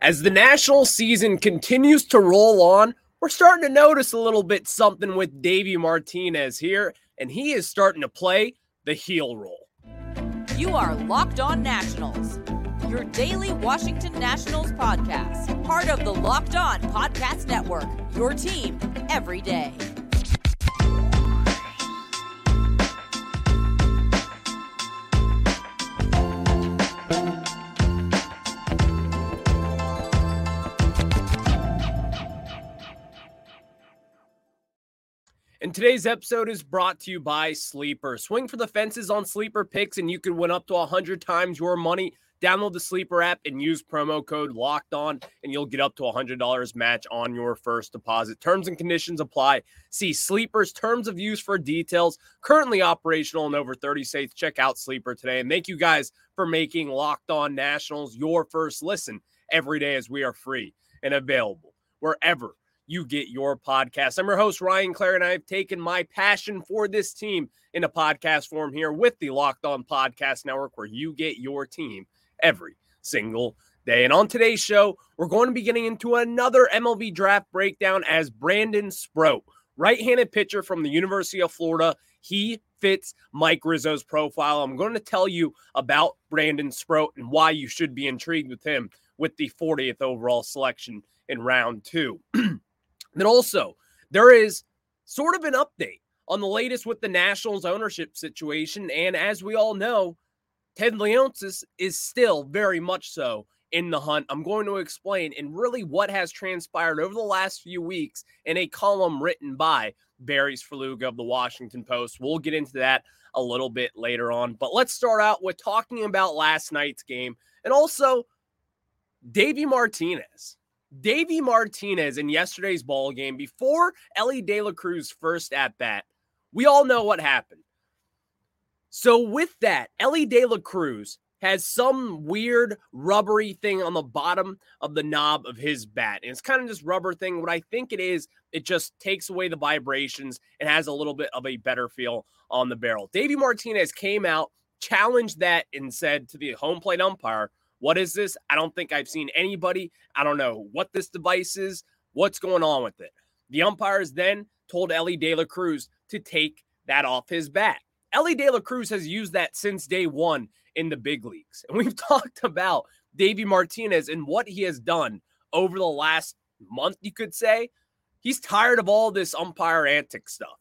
As the national season continues to roll on, we're starting to notice a little bit something with Davey Martinez here, and he is starting to play the heel role. You are Locked On Nationals, your daily Washington Nationals podcast, part of the Locked On Podcast Network, your team every day. And today's episode is brought to you by Sleeper. Swing for the fences on Sleeper picks, and you can win up to 100 times your money. Download the Sleeper app and use promo code Locked On, and you'll get up to $100 match on your first deposit. Terms and conditions apply. See Sleeper's terms of use for details. Currently operational in over 30 states. Check out Sleeper today. And thank you guys for making Locked On Nationals your first listen every day as we are free and available wherever you get your podcast. I'm your host, Ryan Clary, and I've taken my passion for this team in a podcast form here with the Locked On Podcast Network, where you get your team every single day. And on today's show, we're going to be getting into another MLB draft breakdown as Brandon Sproat, right handed pitcher from the University of Florida. He fits Mike Rizzo's profile. I'm going to tell you about Brandon Sproat and why you should be intrigued with him with the 40th overall selection in round two. Then also, there is sort of an update on the latest with the Nationals ownership situation. And as we all know, Ted Leonsis is still very much so in the hunt. I'm going to explain and really what has transpired over the last few weeks in a column written by Barry's Svrluga of the Washington Post. We'll get into that a little bit later on. But let's start out with talking about last night's game and also Davey Martinez. Davey Martinez in yesterday's ball game before Elly De La Cruz first at bat, we all know what happened. So with that, Elly De La Cruz has some weird rubbery thing on the bottom of the knob of his bat. And it's kind of this rubber thing. What I think it is, it just takes away the vibrations and has a little bit of a better feel on the barrel. Davey Martinez came out, challenged that, and said to the home plate umpire, what is this? I don't think I've seen anybody. I don't know what this device is. What's going on with it? The umpires then told Elly De La Cruz to take that off his bat. Elly De La Cruz has used that since day one in the big leagues. And we've talked about Davey Martinez and what he has done over the last month, you could say. He's tired of all this umpire antic stuff.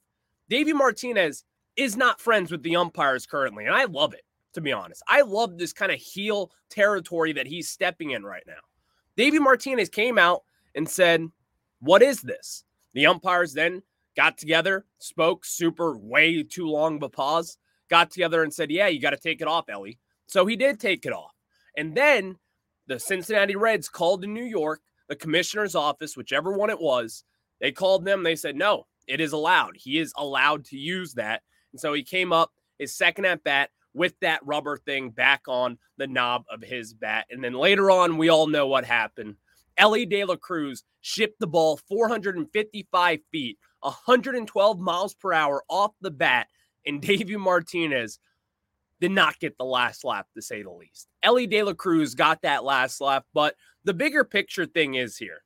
Davey Martinez is not friends with the umpires currently, and I love it to be honest. I love this kind of heel territory that he's stepping in right now. Davey Martinez came out and said, What is this? The umpires then got together, spoke super way too long of a pause, got together and said, Yeah, you got to take it off, Elly. So he did take it off. And then the Cincinnati Reds called to New York, the commissioner's office, whichever one it was. They called them. They said, No, it is allowed. He is allowed to use that. And so he came up, his second at bat, with that rubber thing back on the knob of his bat. And then later on, we all know what happened. Elly De La Cruz shipped the ball 455 feet, 112 miles per hour off the bat, and Davey Martinez did not get the last lap, to say the least. Elly De La Cruz got that last lap, but the bigger picture thing is here.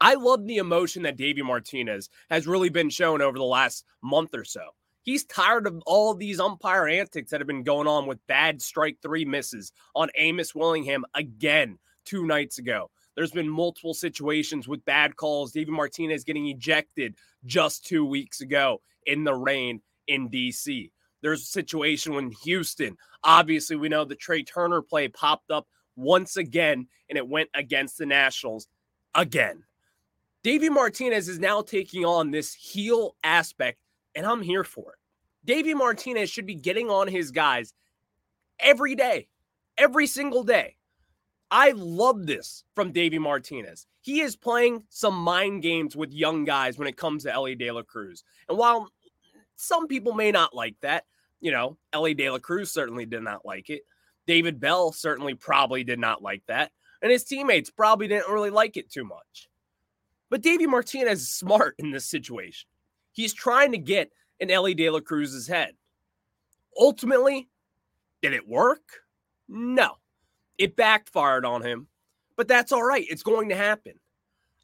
I love the emotion that Davey Martinez has really been shown over the last month or so. He's tired of all these umpire antics that have been going on with bad strike three misses on Amos Willingham again two nights ago. There's been multiple situations with bad calls. David Martinez getting ejected just two weeks ago in the rain in DC. There's a situation when Houston, obviously, we know the Trea Turner play popped up once again and it went against the Nationals again. Davey Martinez is now taking on this heel aspect and I'm here for it. Davey Martinez should be getting on his guys every day, every single day. I love this from Davey Martinez. He is playing some mind games with young guys when it comes to Elly De La Cruz. And while some people may not like that, you know, Elly De La Cruz certainly did not like it. David Bell certainly probably did not like that. And his teammates probably didn't really like it too much. But Davey Martinez is smart in this situation. He's trying to get in Elly De La Cruz's head. Ultimately, did it work? No. It backfired on him. But that's all right. It's going to happen.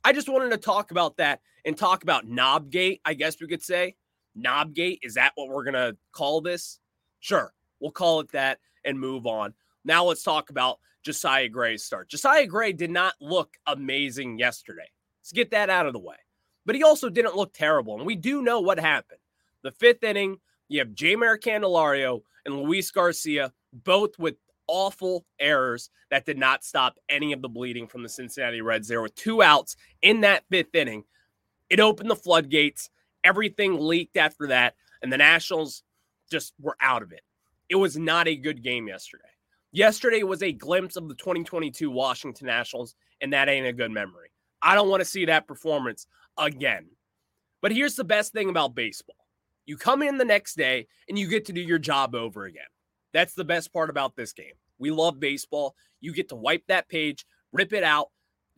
I just wanted to talk about that and talk about Knobgate, I guess we could say. Knobgate, is that what we're going to call this? Sure, we'll call it that and move on. Now let's talk about Josiah Gray's start. Josiah Gray did not look amazing yesterday. Let's get that out of the way. But he also didn't look terrible. And we do know what happened. The fifth inning, you have Jeimer Candelario and Luis Garcia, both with awful errors that did not stop any of the bleeding from the Cincinnati Reds. There were two outs in that fifth inning. It opened the floodgates. Everything leaked after that. And the Nationals just were out of it. It was not a good game yesterday. Yesterday was a glimpse of the 2022 Washington Nationals, and that ain't a good memory. I don't want to see that performance again. But here's the best thing about baseball you come in the next day and you get to do your job over again. That's the best part about this game. We love baseball. You get to wipe that page, rip it out,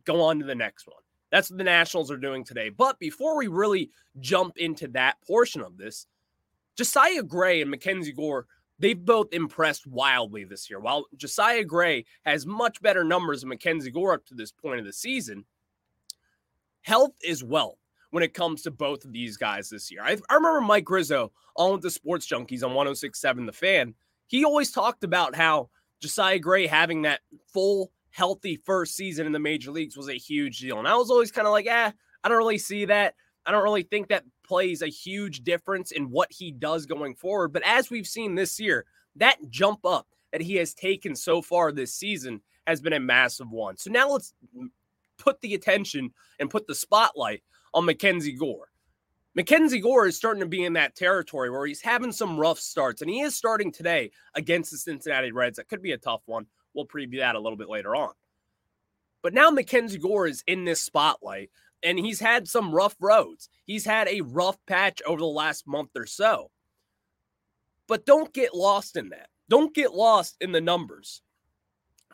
go on to the next one. That's what the Nationals are doing today. But before we really jump into that portion of this, Josiah Gray and Mackenzie Gore they've both impressed wildly this year. While Josiah Gray has much better numbers than Mackenzie Gore up to this point of the season, health is wealth when it comes to both of these guys this year. I, I remember Mike Rizzo on with the Sports Junkies on 1067 The Fan. He always talked about how Josiah Gray having that full, healthy first season in the major leagues was a huge deal. And I was always kind of like, eh, I don't really see that. I don't really think that plays a huge difference in what he does going forward. But as we've seen this year, that jump up that he has taken so far this season has been a massive one. So now let's put the attention and put the spotlight on Mackenzie Gore. Mackenzie Gore is starting to be in that territory where he's having some rough starts, and he is starting today against the Cincinnati Reds. That could be a tough one. We'll preview that a little bit later on. But now Mackenzie Gore is in this spotlight and he's had some rough roads. He's had a rough patch over the last month or so. But don't get lost in that. Don't get lost in the numbers.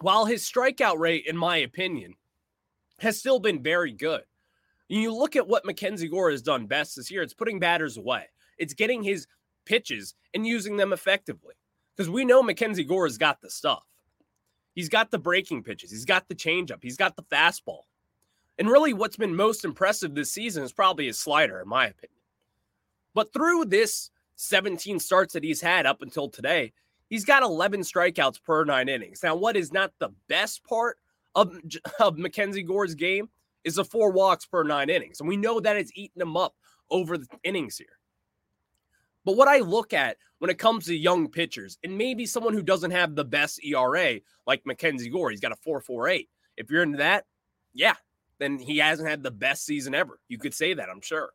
While his strikeout rate, in my opinion, has still been very good. You look at what Mackenzie Gore has done best this year, it's putting batters away. It's getting his pitches and using them effectively. Because we know Mackenzie Gore has got the stuff. He's got the breaking pitches, he's got the changeup, he's got the fastball. And really, what's been most impressive this season is probably his slider, in my opinion. But through this 17 starts that he's had up until today, he's got 11 strikeouts per nine innings. Now, what is not the best part of, of Mackenzie Gore's game is the four walks per nine innings. And we know that it's eaten him up over the innings here. But what I look at when it comes to young pitchers, and maybe someone who doesn't have the best ERA like Mackenzie Gore, he's got a 4.48. If you're into that, yeah, then he hasn't had the best season ever. You could say that, I'm sure.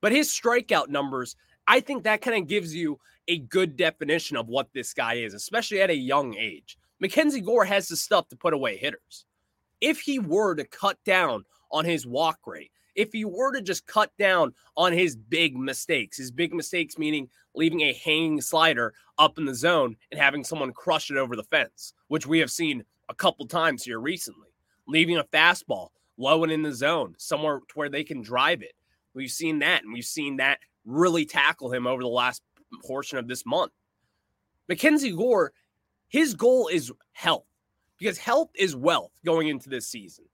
But his strikeout numbers, I think that kind of gives you a good definition of what this guy is, especially at a young age. Mackenzie Gore has the stuff to put away hitters. If he were to cut down on his walk rate, if he were to just cut down on his big mistakes, his big mistakes meaning leaving a hanging slider up in the zone and having someone crush it over the fence, which we have seen a couple times here recently, leaving a fastball low and in the zone, somewhere to where they can drive it. We've seen that, and we've seen that really tackle him over the last portion of this month. Mackenzie Gore, his goal is health because health is wealth going into this season.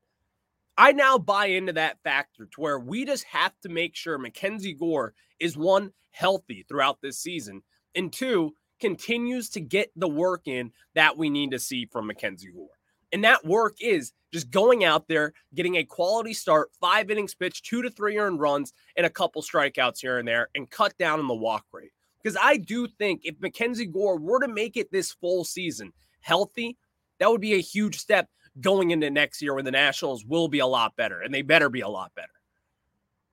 I now buy into that factor to where we just have to make sure Mackenzie Gore is one, healthy throughout this season, and two, continues to get the work in that we need to see from Mackenzie Gore. And that work is just going out there, getting a quality start, five innings pitched, two to three earned runs, and a couple strikeouts here and there, and cut down on the walk rate. Because I do think if Mackenzie Gore were to make it this full season healthy, that would be a huge step going into next year when the Nationals will be a lot better, and they better be a lot better.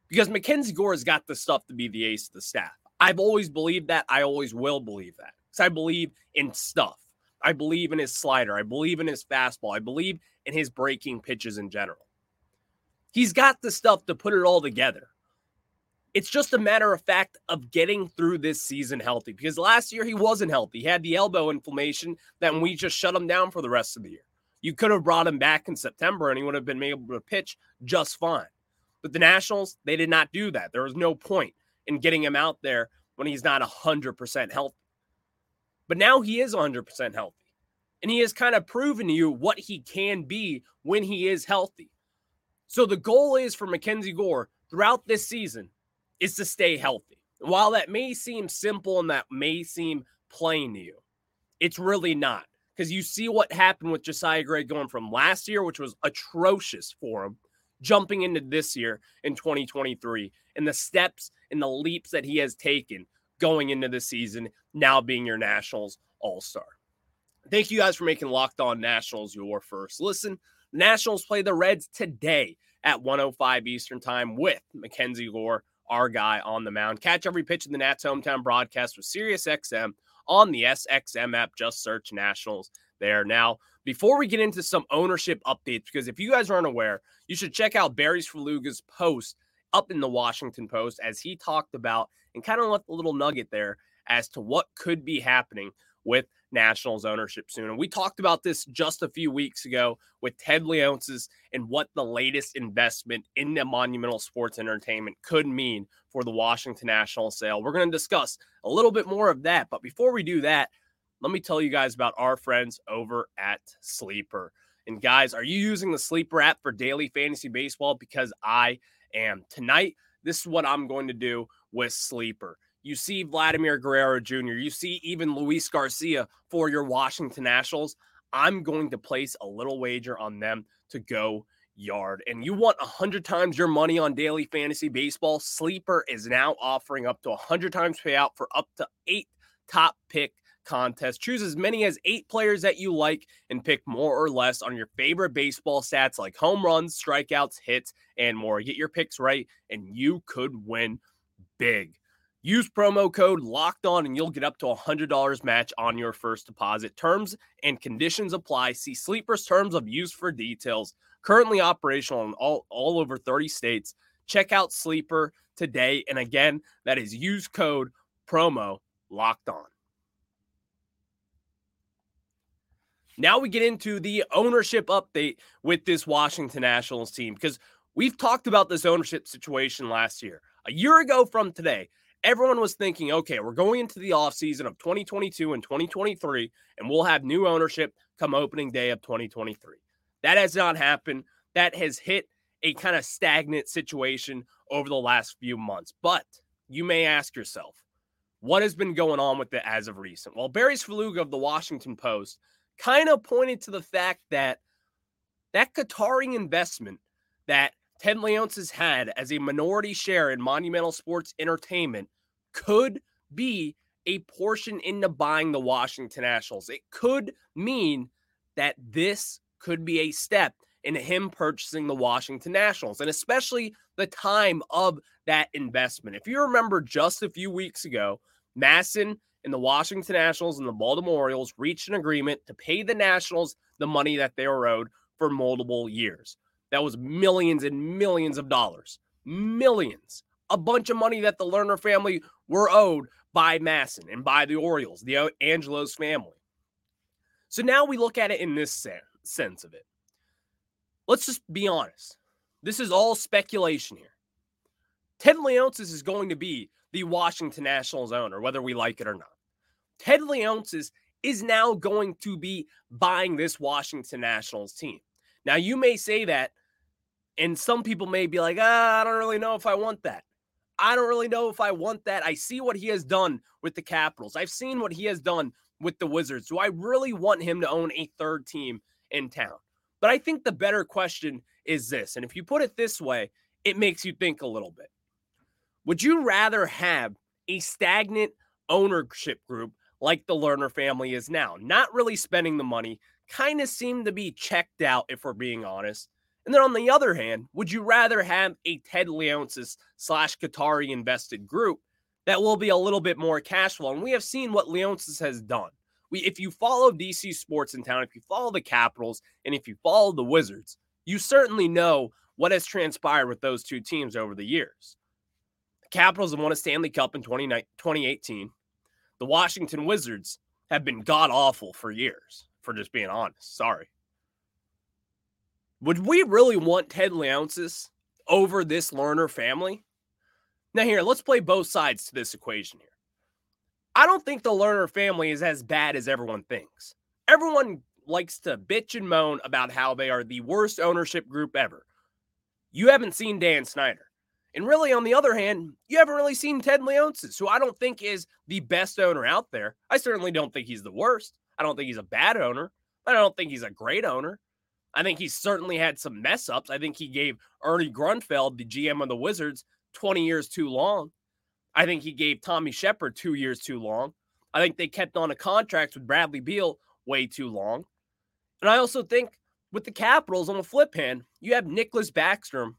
Because Mackenzie Gore has got the stuff to be the ace of the staff. I've always believed that. I always will believe that. Because I believe in stuff. I believe in his slider. I believe in his fastball. I believe in his breaking pitches in general. He's got the stuff to put it all together. It's just a matter of fact of getting through this season healthy because last year he wasn't healthy. He had the elbow inflammation that we just shut him down for the rest of the year. You could have brought him back in September and he would have been able to pitch just fine. But the Nationals, they did not do that. There was no point in getting him out there when he's not 100% healthy. But now he is 100% healthy. And he has kind of proven to you what he can be when he is healthy. So the goal is for Mackenzie Gore throughout this season is to stay healthy. While that may seem simple and that may seem plain to you, it's really not. Because you see what happened with Josiah Gray going from last year, which was atrocious for him, jumping into this year in 2023, and the steps and the leaps that he has taken going into the season, now being your Nationals All Star. Thank you guys for making Locked On Nationals your first listen. Nationals play the Reds today at 105 Eastern Time with Mackenzie Gore, our guy on the mound. Catch every pitch in the Nats hometown broadcast with SiriusXM on the SXM app. Just search Nationals there. Now, before we get into some ownership updates, because if you guys aren't aware, you should check out Barry's Svrluga's post up in the Washington Post as he talked about and kind of left a little nugget there as to what could be happening with Nationals ownership soon. And we talked about this just a few weeks ago with Ted Leonsis and what the latest investment in the Monumental Sports Entertainment could mean for the Washington Nationals sale. We're going to discuss a little bit more of that. But before we do that, let me tell you guys about our friends over at Sleeper. And guys, are you using the Sleeper app for daily fantasy baseball? Because I am. Tonight, this is what I'm going to do with Sleeper. You see Vladimir Guerrero Jr., you see even Luis Garcia for your Washington Nationals. I'm going to place a little wager on them to go yard. And you want 100 times your money on daily fantasy baseball? Sleeper is now offering up to 100 times payout for up to eight top pick contests. Choose as many as eight players that you like and pick more or less on your favorite baseball stats like home runs, strikeouts, hits, and more. Get your picks right, and you could win big. Use promo code locked on and you'll get up to a $100 match on your first deposit. Terms and conditions apply. See Sleeper's terms of use for details. Currently operational in all, all over 30 states. Check out Sleeper today. And again, that is use code promo locked on. Now we get into the ownership update with this Washington Nationals team because we've talked about this ownership situation last year. A year ago from today, everyone was thinking, okay, we're going into the offseason of 2022 and 2023, and we'll have new ownership come opening day of 2023. That has not happened. That has hit a kind of stagnant situation over the last few months. But you may ask yourself, what has been going on with it as of recent? Well, Barry Svrluga of the Washington Post kind of pointed to the fact that that Qatari investment that Ted Leonsis had as a minority share in Monumental Sports Entertainment could be a portion into buying the Washington Nationals. It could mean that this could be a step in him purchasing the Washington Nationals, and especially the time of that investment. If you remember just a few weeks ago, MASN and the Washington Nationals and the Baltimore Orioles reached an agreement to pay the Nationals the money that they were owed for multiple years. That was millions and millions of dollars. Millions. A bunch of money that the Lerner family were owed by MASN and by the Orioles, the Angelos family. So now we look at it in this sense of it. Let's just be honest. This is all speculation here. Ted Leonsis is going to be the Washington Nationals owner, whether we like it or not. Ted Leonsis is now going to be buying this Washington Nationals team. Now, you may say that and some people may be like, ah, I don't really know if I want that. I don't really know if I want that. I see what he has done with the Capitals. I've seen what he has done with the Wizards. Do I really want him to own a third team in town? But I think the better question is this. And if you put it this way, it makes you think a little bit. Would you rather have a stagnant ownership group like the Lerner family is now, not really spending the money, kind of seem to be checked out, if we're being honest? And then on the other hand, would you rather have a Ted Leonsis slash Qatari invested group that will be a little bit more cash flow? And we have seen what Leonsis has done. We, if you follow DC sports in town, if you follow the Capitals, and if you follow the Wizards, you certainly know what has transpired with those two teams over the years. The Capitals have won a Stanley Cup in 2018. The Washington Wizards have been god awful for years, for just being honest. Sorry. Would we really want Ted Leonsis over this Lerner family? Now, here, let's play both sides to this equation here. I don't think the Lerner family is as bad as everyone thinks. Everyone likes to bitch and moan about how they are the worst ownership group ever. You haven't seen Dan Snyder. And really, on the other hand, you haven't really seen Ted Leonsis, who I don't think is the best owner out there. I certainly don't think he's the worst. I don't think he's a bad owner. I don't think he's a great owner. I think he certainly had some mess ups. I think he gave Ernie Grunfeld, the GM of the Wizards, 20 years too long. I think he gave Tommy Sheppard two years too long. I think they kept on a contract with Bradley Beal way too long. And I also think with the Capitals on the flip hand, you have Nicklas Backstrom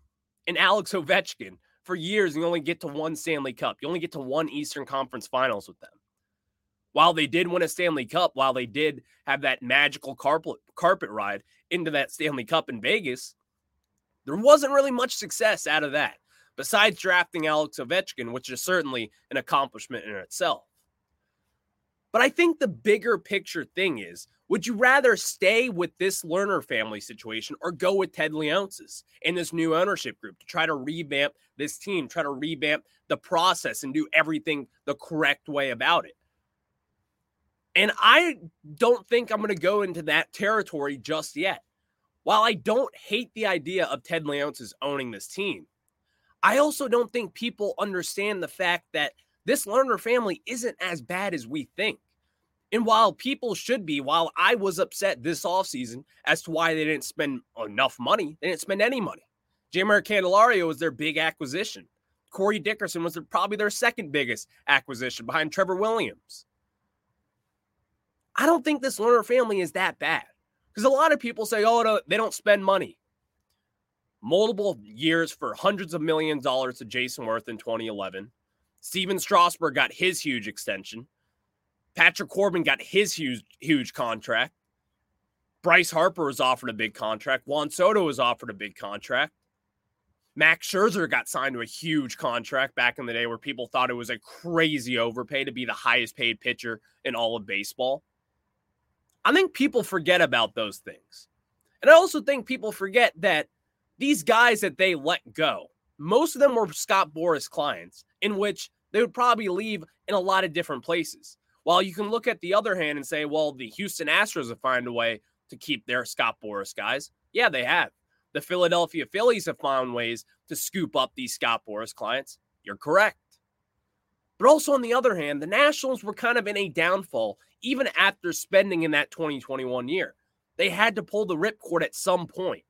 and Alex Ovechkin for years. And you only get to one Stanley Cup. You only get to one Eastern Conference Finals with them. While they did win a Stanley Cup, while they did have that magical carpet carpet ride into that Stanley Cup in Vegas, there wasn't really much success out of that. Besides drafting Alex Ovechkin, which is certainly an accomplishment in itself. But I think the bigger picture thing is would you rather stay with this Lerner family situation or go with Ted Leonsis in this new ownership group to try to revamp this team, try to revamp the process and do everything the correct way about it? And I don't think I'm going to go into that territory just yet. While I don't hate the idea of Ted Leonsis owning this team, I also don't think people understand the fact that this Lerner family isn't as bad as we think. And while people should be, while I was upset this offseason as to why they didn't spend enough money, they didn't spend any money. Jeimer Candelario was their big acquisition. Corey Dickerson was their, probably their second biggest acquisition behind Trevor Williams. I don't think this Lerner family is that bad because a lot of people say, oh, they don't spend money. Multiple years for hundreds of millions of dollars to Jayson Werth in 2011. Stephen Strasburg got his huge extension. Patrick Corbin got his huge, huge contract. Bryce Harper was offered a big contract. Juan Soto was offered a big contract. Max Scherzer got signed to a huge contract back in the day where people thought it was a crazy overpay to be the highest paid pitcher in all of baseball. I think people forget about those things. And I also think people forget that these guys that they let go, most of them were Scott Boras clients, in which they would probably leave in a lot of different places. While you can look at the other hand and say, well, the Houston Astros have found a way to keep their Scott Boras guys. Yeah, they have. The Philadelphia Phillies have found ways to scoop up these Scott Boras clients. You're correct. But also, on the other hand, the Nationals were kind of in a downfall even after spending in that 2021 year. They had to pull the ripcord at some point.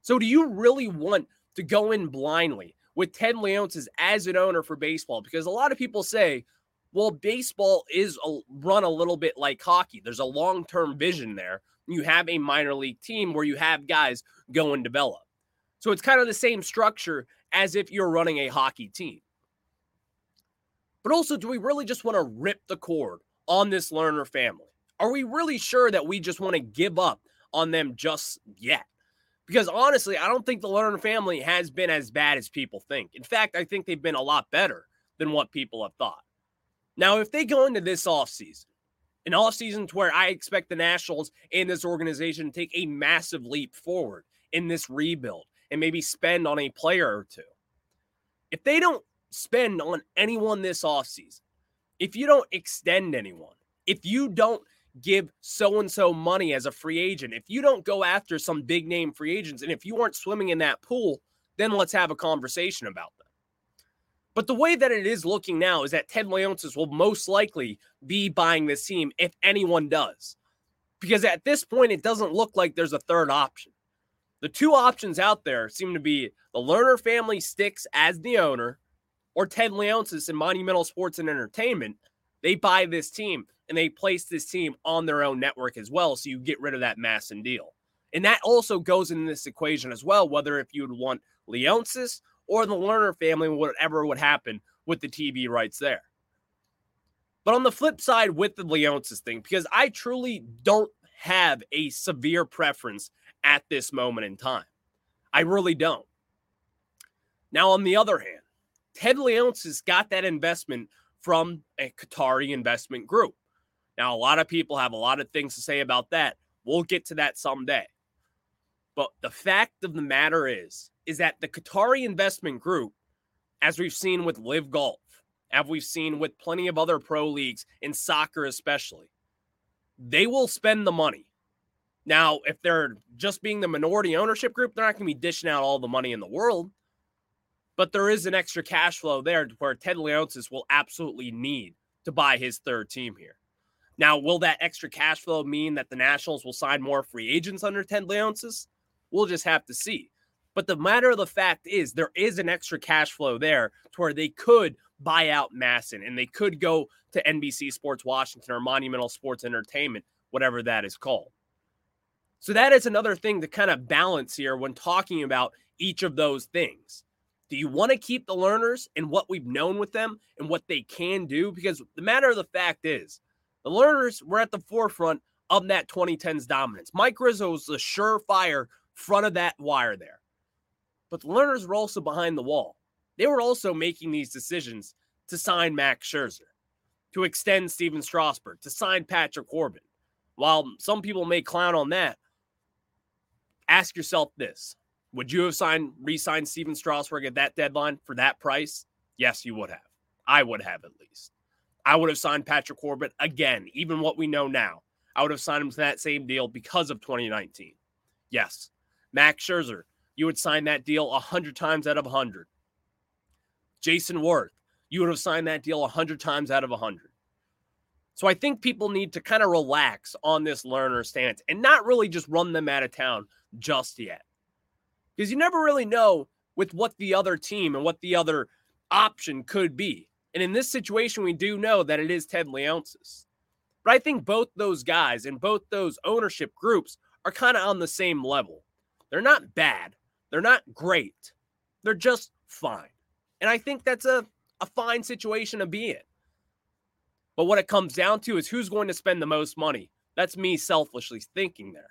So, do you really want to go in blindly with Ted Leonsis as an owner for baseball? Because a lot of people say, well, baseball is a, run a little bit like hockey. There's a long term vision there. You have a minor league team where you have guys go and develop. So it's kind of the same structure as if you're running a hockey team. But also, do we really just want to rip the cord on this Lerner family? Are we really sure that we just want to give up on them just yet? Because honestly, I don't think the Lerner family has been as bad as people think. In fact, I think they've been a lot better than what people have thought. Now, if they go into this offseason, an offseason to where I expect the Nationals and this organization to take a massive leap forward in this rebuild and maybe spend on a player or two. If they don't spend on anyone this offseason, if you don't extend anyone, if you don't give so and so money as a free agent, if you don't go after some big name free agents, and if you aren't swimming in that pool, then let's have a conversation about them. But the way that it is looking now is that Ted Leonsis will most likely be buying this team if anyone does. Because at this point, it doesn't look like there's a third option. The two options out there seem to be the Lerner family sticks as the owner, or Ted Leonsis and Monumental Sports and Entertainment. They buy this team and they place this team on their own network as well. So you get rid of that MASN deal. And that also goes in this equation as well, whether if you would want Leonsis or the Lerner family, whatever would happen with the TV rights there. But on the flip side, with the Leonsis thing, because I truly don't have a severe preference at this moment in time, I really don't. Now, on the other hand, Ted Leonsis got that investment from a Qatari investment group. Now, a lot of people have a lot of things to say about that. We'll get to that someday. But the fact of the matter is, is that the Qatari investment group, as we've seen with LIV Golf, as we've seen with plenty of other pro leagues in soccer, especially, they will spend the money. Now, if they're just being the minority ownership group, they're not going to be dishing out all the money in the world. But there is an extra cash flow there where Ted Leonsis will absolutely need to buy his third team here. Now, will that extra cash flow mean that the Nationals will sign more free agents under Ted Leonsis? We'll just have to see. But the matter of the fact is, there is an extra cash flow there to where they could buy out MASN and they could go to NBC Sports Washington or Monumental Sports Entertainment, whatever that is called. So that is another thing to kind of balance here when talking about each of those things. Do you want to keep the Lerners and what we've known with them and what they can do? Because the matter of the fact is, the Lerners were at the forefront of that 2010s dominance. Mike Rizzo was the surefire front of that wire there. But the Lerners were also behind the wall. They were also making these decisions to sign Max Scherzer, to extend Stephen Strasburg, to sign Patrick Corbin. While some people may clown on that, ask yourself this would you have signed re-signed Stephen Strasburg at that deadline for that price? Yes, you would have. I would have at least. I would have signed Patrick Corbin again, even what we know now. I would have signed him to that same deal because of 2019. Yes. Max Scherzer, you would sign that deal 100 times out of 100. Jayson Werth, you would have signed that deal 100 times out of 100. So I think people need to kind of relax on this Lerner stance and not really just run them out of town just yet because you never really know with what the other team and what the other option could be. And in this situation, we do know that it is Ted Leonsis. But I think both those guys and both those ownership groups are kind of on the same level. They're not bad. They're not great. They're just fine. And I think that's a, a fine situation to be in. But what it comes down to is who's going to spend the most money. That's me selfishly thinking there.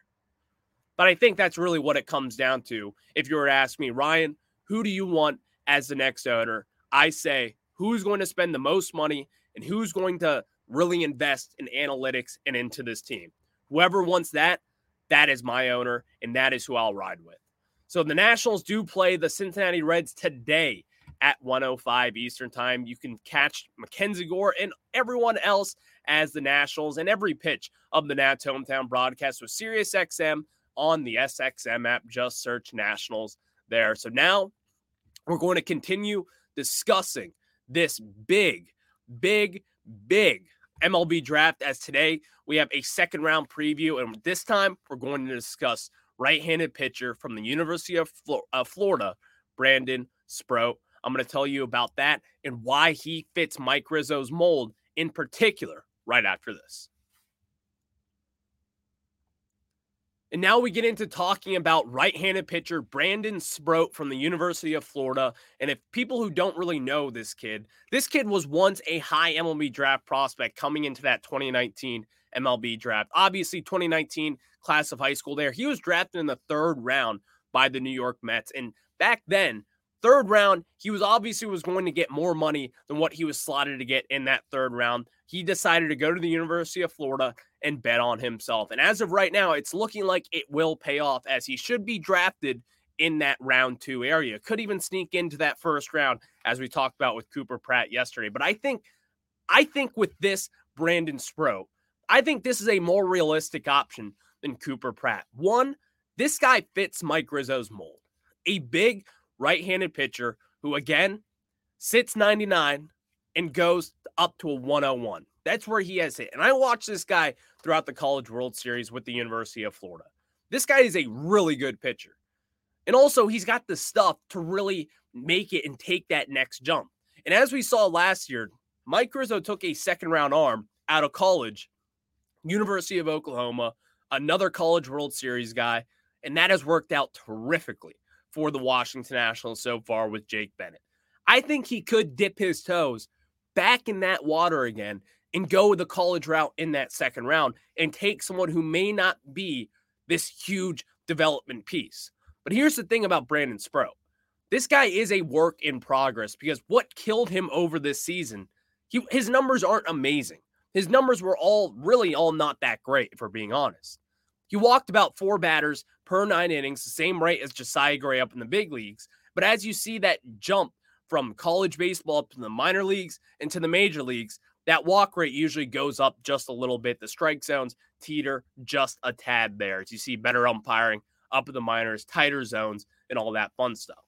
But I think that's really what it comes down to. If you were to ask me, Ryan, who do you want as the next owner? I say, who's going to spend the most money and who's going to really invest in analytics and into this team? Whoever wants that, that is my owner, and that is who I'll ride with. So the Nationals do play the Cincinnati Reds today at 105 Eastern Time. You can catch Mackenzie Gore and everyone else as the Nationals and every pitch of the Nats hometown broadcast with SiriusXM on the SXM app. Just search Nationals there. So now we're going to continue discussing this big, big, big MLB draft as today we have a second round preview. And this time we're going to discuss right handed pitcher from the University of uh, Florida, Brandon Sproat. I'm going to tell you about that and why he fits Mike Rizzo's mold in particular right after this. And now we get into talking about right handed pitcher Brandon Sproat from the University of Florida. And if people who don't really know this kid, this kid was once a high MLB draft prospect coming into that 2019 MLB draft. Obviously, 2019 class of high school there. He was drafted in the third round by the New York Mets. And back then, third round, he was obviously was going to get more money than what he was slotted to get in that third round. He decided to go to the University of Florida and bet on himself. And as of right now, it's looking like it will pay off as he should be drafted in that round two area. Could even sneak into that first round, as we talked about with Cooper Pratt yesterday. But I think, I think with this Brandon Sproat, I think this is a more realistic option than Cooper Pratt. One, this guy fits Mike Rizzo's mold. A big right-handed pitcher who again sits 99 and goes up to a 101. That's where he has hit. And I watched this guy throughout the College World Series with the University of Florida. This guy is a really good pitcher. And also, he's got the stuff to really make it and take that next jump. And as we saw last year, Mike Rizzo took a second round arm out of college, University of Oklahoma, another College World Series guy, and that has worked out terrifically for the Washington Nationals so far with Jake Bennett. I think he could dip his toes back in that water again and go the college route in that second round and take someone who may not be this huge development piece. But here's the thing about Brandon Sproat. This guy is a work in progress because what killed him over this season, he, his numbers aren't amazing. His numbers were all really all not that great, if we're being honest. He walked about four batters per nine innings, the same rate as Josiah Gray up in the big leagues. But as you see that jump from college baseball up to the minor leagues and to the major leagues, that walk rate usually goes up just a little bit. The strike zones teeter just a tad there as you see better umpiring up in the minors, tighter zones, and all that fun stuff.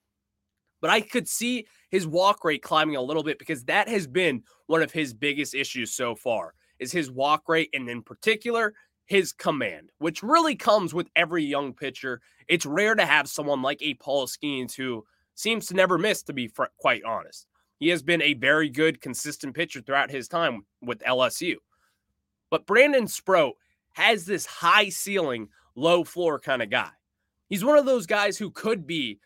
But I could see his walk rate climbing a little bit because that has been one of his biggest issues so far is his walk rate and in particular his command, which really comes with every young pitcher. It's rare to have someone like a Paul Skenes who seems to never miss, to be fr- quite honest. He has been a very good, consistent pitcher throughout his time with LSU. But Brandon Sproat has this high ceiling, low floor kind of guy. He's one of those guys who could be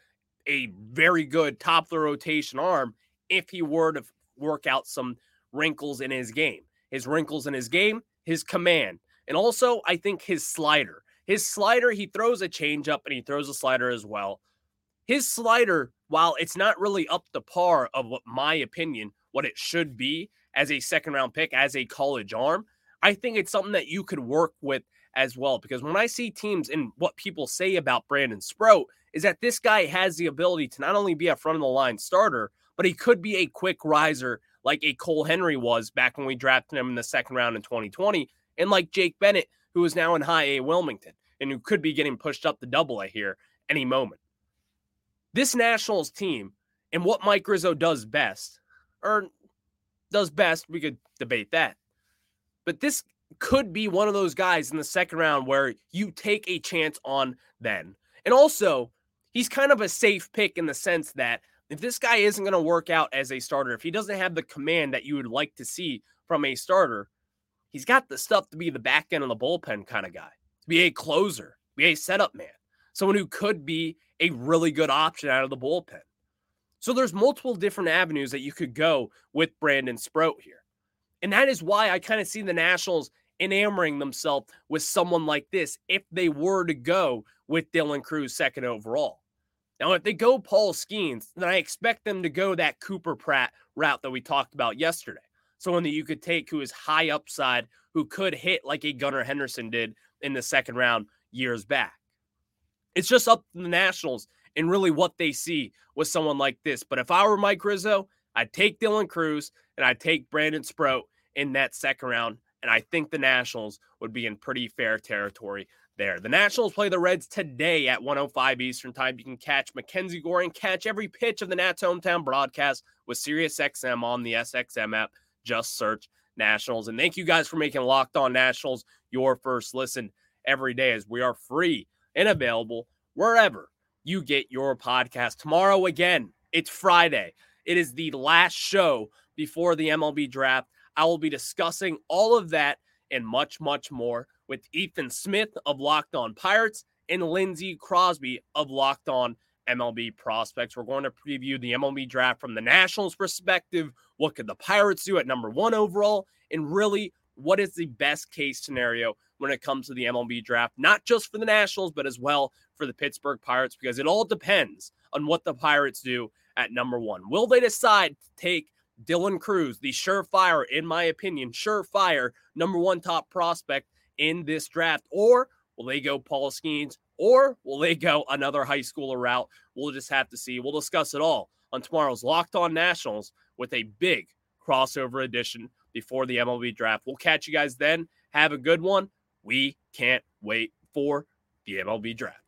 a very good top of the rotation arm if he were to work out some wrinkles in his game. His wrinkles in his game, his command, and also I think his slider. His slider, he throws a changeup and he throws a slider as well. His slider, while it's not really up to par of what my opinion, what it should be as a second round pick, as a college arm, I think it's something that you could work with as well. Because when I see teams and what people say about Brandon Sproat is that this guy has the ability to not only be a front of the line starter, but he could be a quick riser like a Cole Henry was back when we drafted him in the second round in 2020, and like Jake Bennett, who is now in high A Wilmington and who could be getting pushed up to double A here any moment. This Nationals team and what Mike Rizzo does best, or does best, we could debate that. But this could be one of those guys in the second round where you take a chance on then. And also, he's kind of a safe pick in the sense that if this guy isn't going to work out as a starter, if he doesn't have the command that you would like to see from a starter, he's got the stuff to be the back end of the bullpen kind of guy, to be a closer, be a setup man, someone who could be a really good option out of the bullpen. So there's multiple different avenues that you could go with Brandon Sproat here. And that is why I kind of see the Nationals enamoring themselves with someone like this if they were to go with Dylan Crews second overall. Now, if they go Paul Skenes, then I expect them to go that Cooper Pratt route that we talked about yesterday. Someone that you could take who is high upside, who could hit like a Gunnar Henderson did in the second round years back. It's just up to the Nationals and really what they see with someone like this. But if I were Mike Rizzo, I'd take Dylan Crews and I'd take Brandon Sproat in that second round. And I think the Nationals would be in pretty fair territory there. The Nationals play the Reds today at 105 Eastern Time. You can catch Mackenzie Gore and catch every pitch of the Nats hometown broadcast with SiriusXM on the SXM app. Just search Nationals. And thank you guys for making Locked On Nationals your first listen every day as we are free and available wherever you get your podcast. Tomorrow, again, it's Friday. It is the last show before the MLB draft. I will be discussing all of that and much, much more with Ethan Smith of Locked On Pirates and Lindsey Crosby of Locked On MLB Prospects. We're going to preview the MLB draft from the Nationals' perspective. What could the Pirates do at number one overall? And really, what is the best case scenario when it comes to the MLB draft, not just for the Nationals, but as well for the Pittsburgh Pirates, because it all depends on what the Pirates do at number one. Will they decide to take Dylan Crews, the surefire, in my opinion, surefire number one top prospect in this draft? Or will they go Paul Skenes? Or will they go another high schooler route? We'll just have to see. We'll discuss it all on tomorrow's Locked On Nationals with a big crossover edition before the MLB draft. We'll catch you guys then. Have a good one. We can't wait for the MLB draft.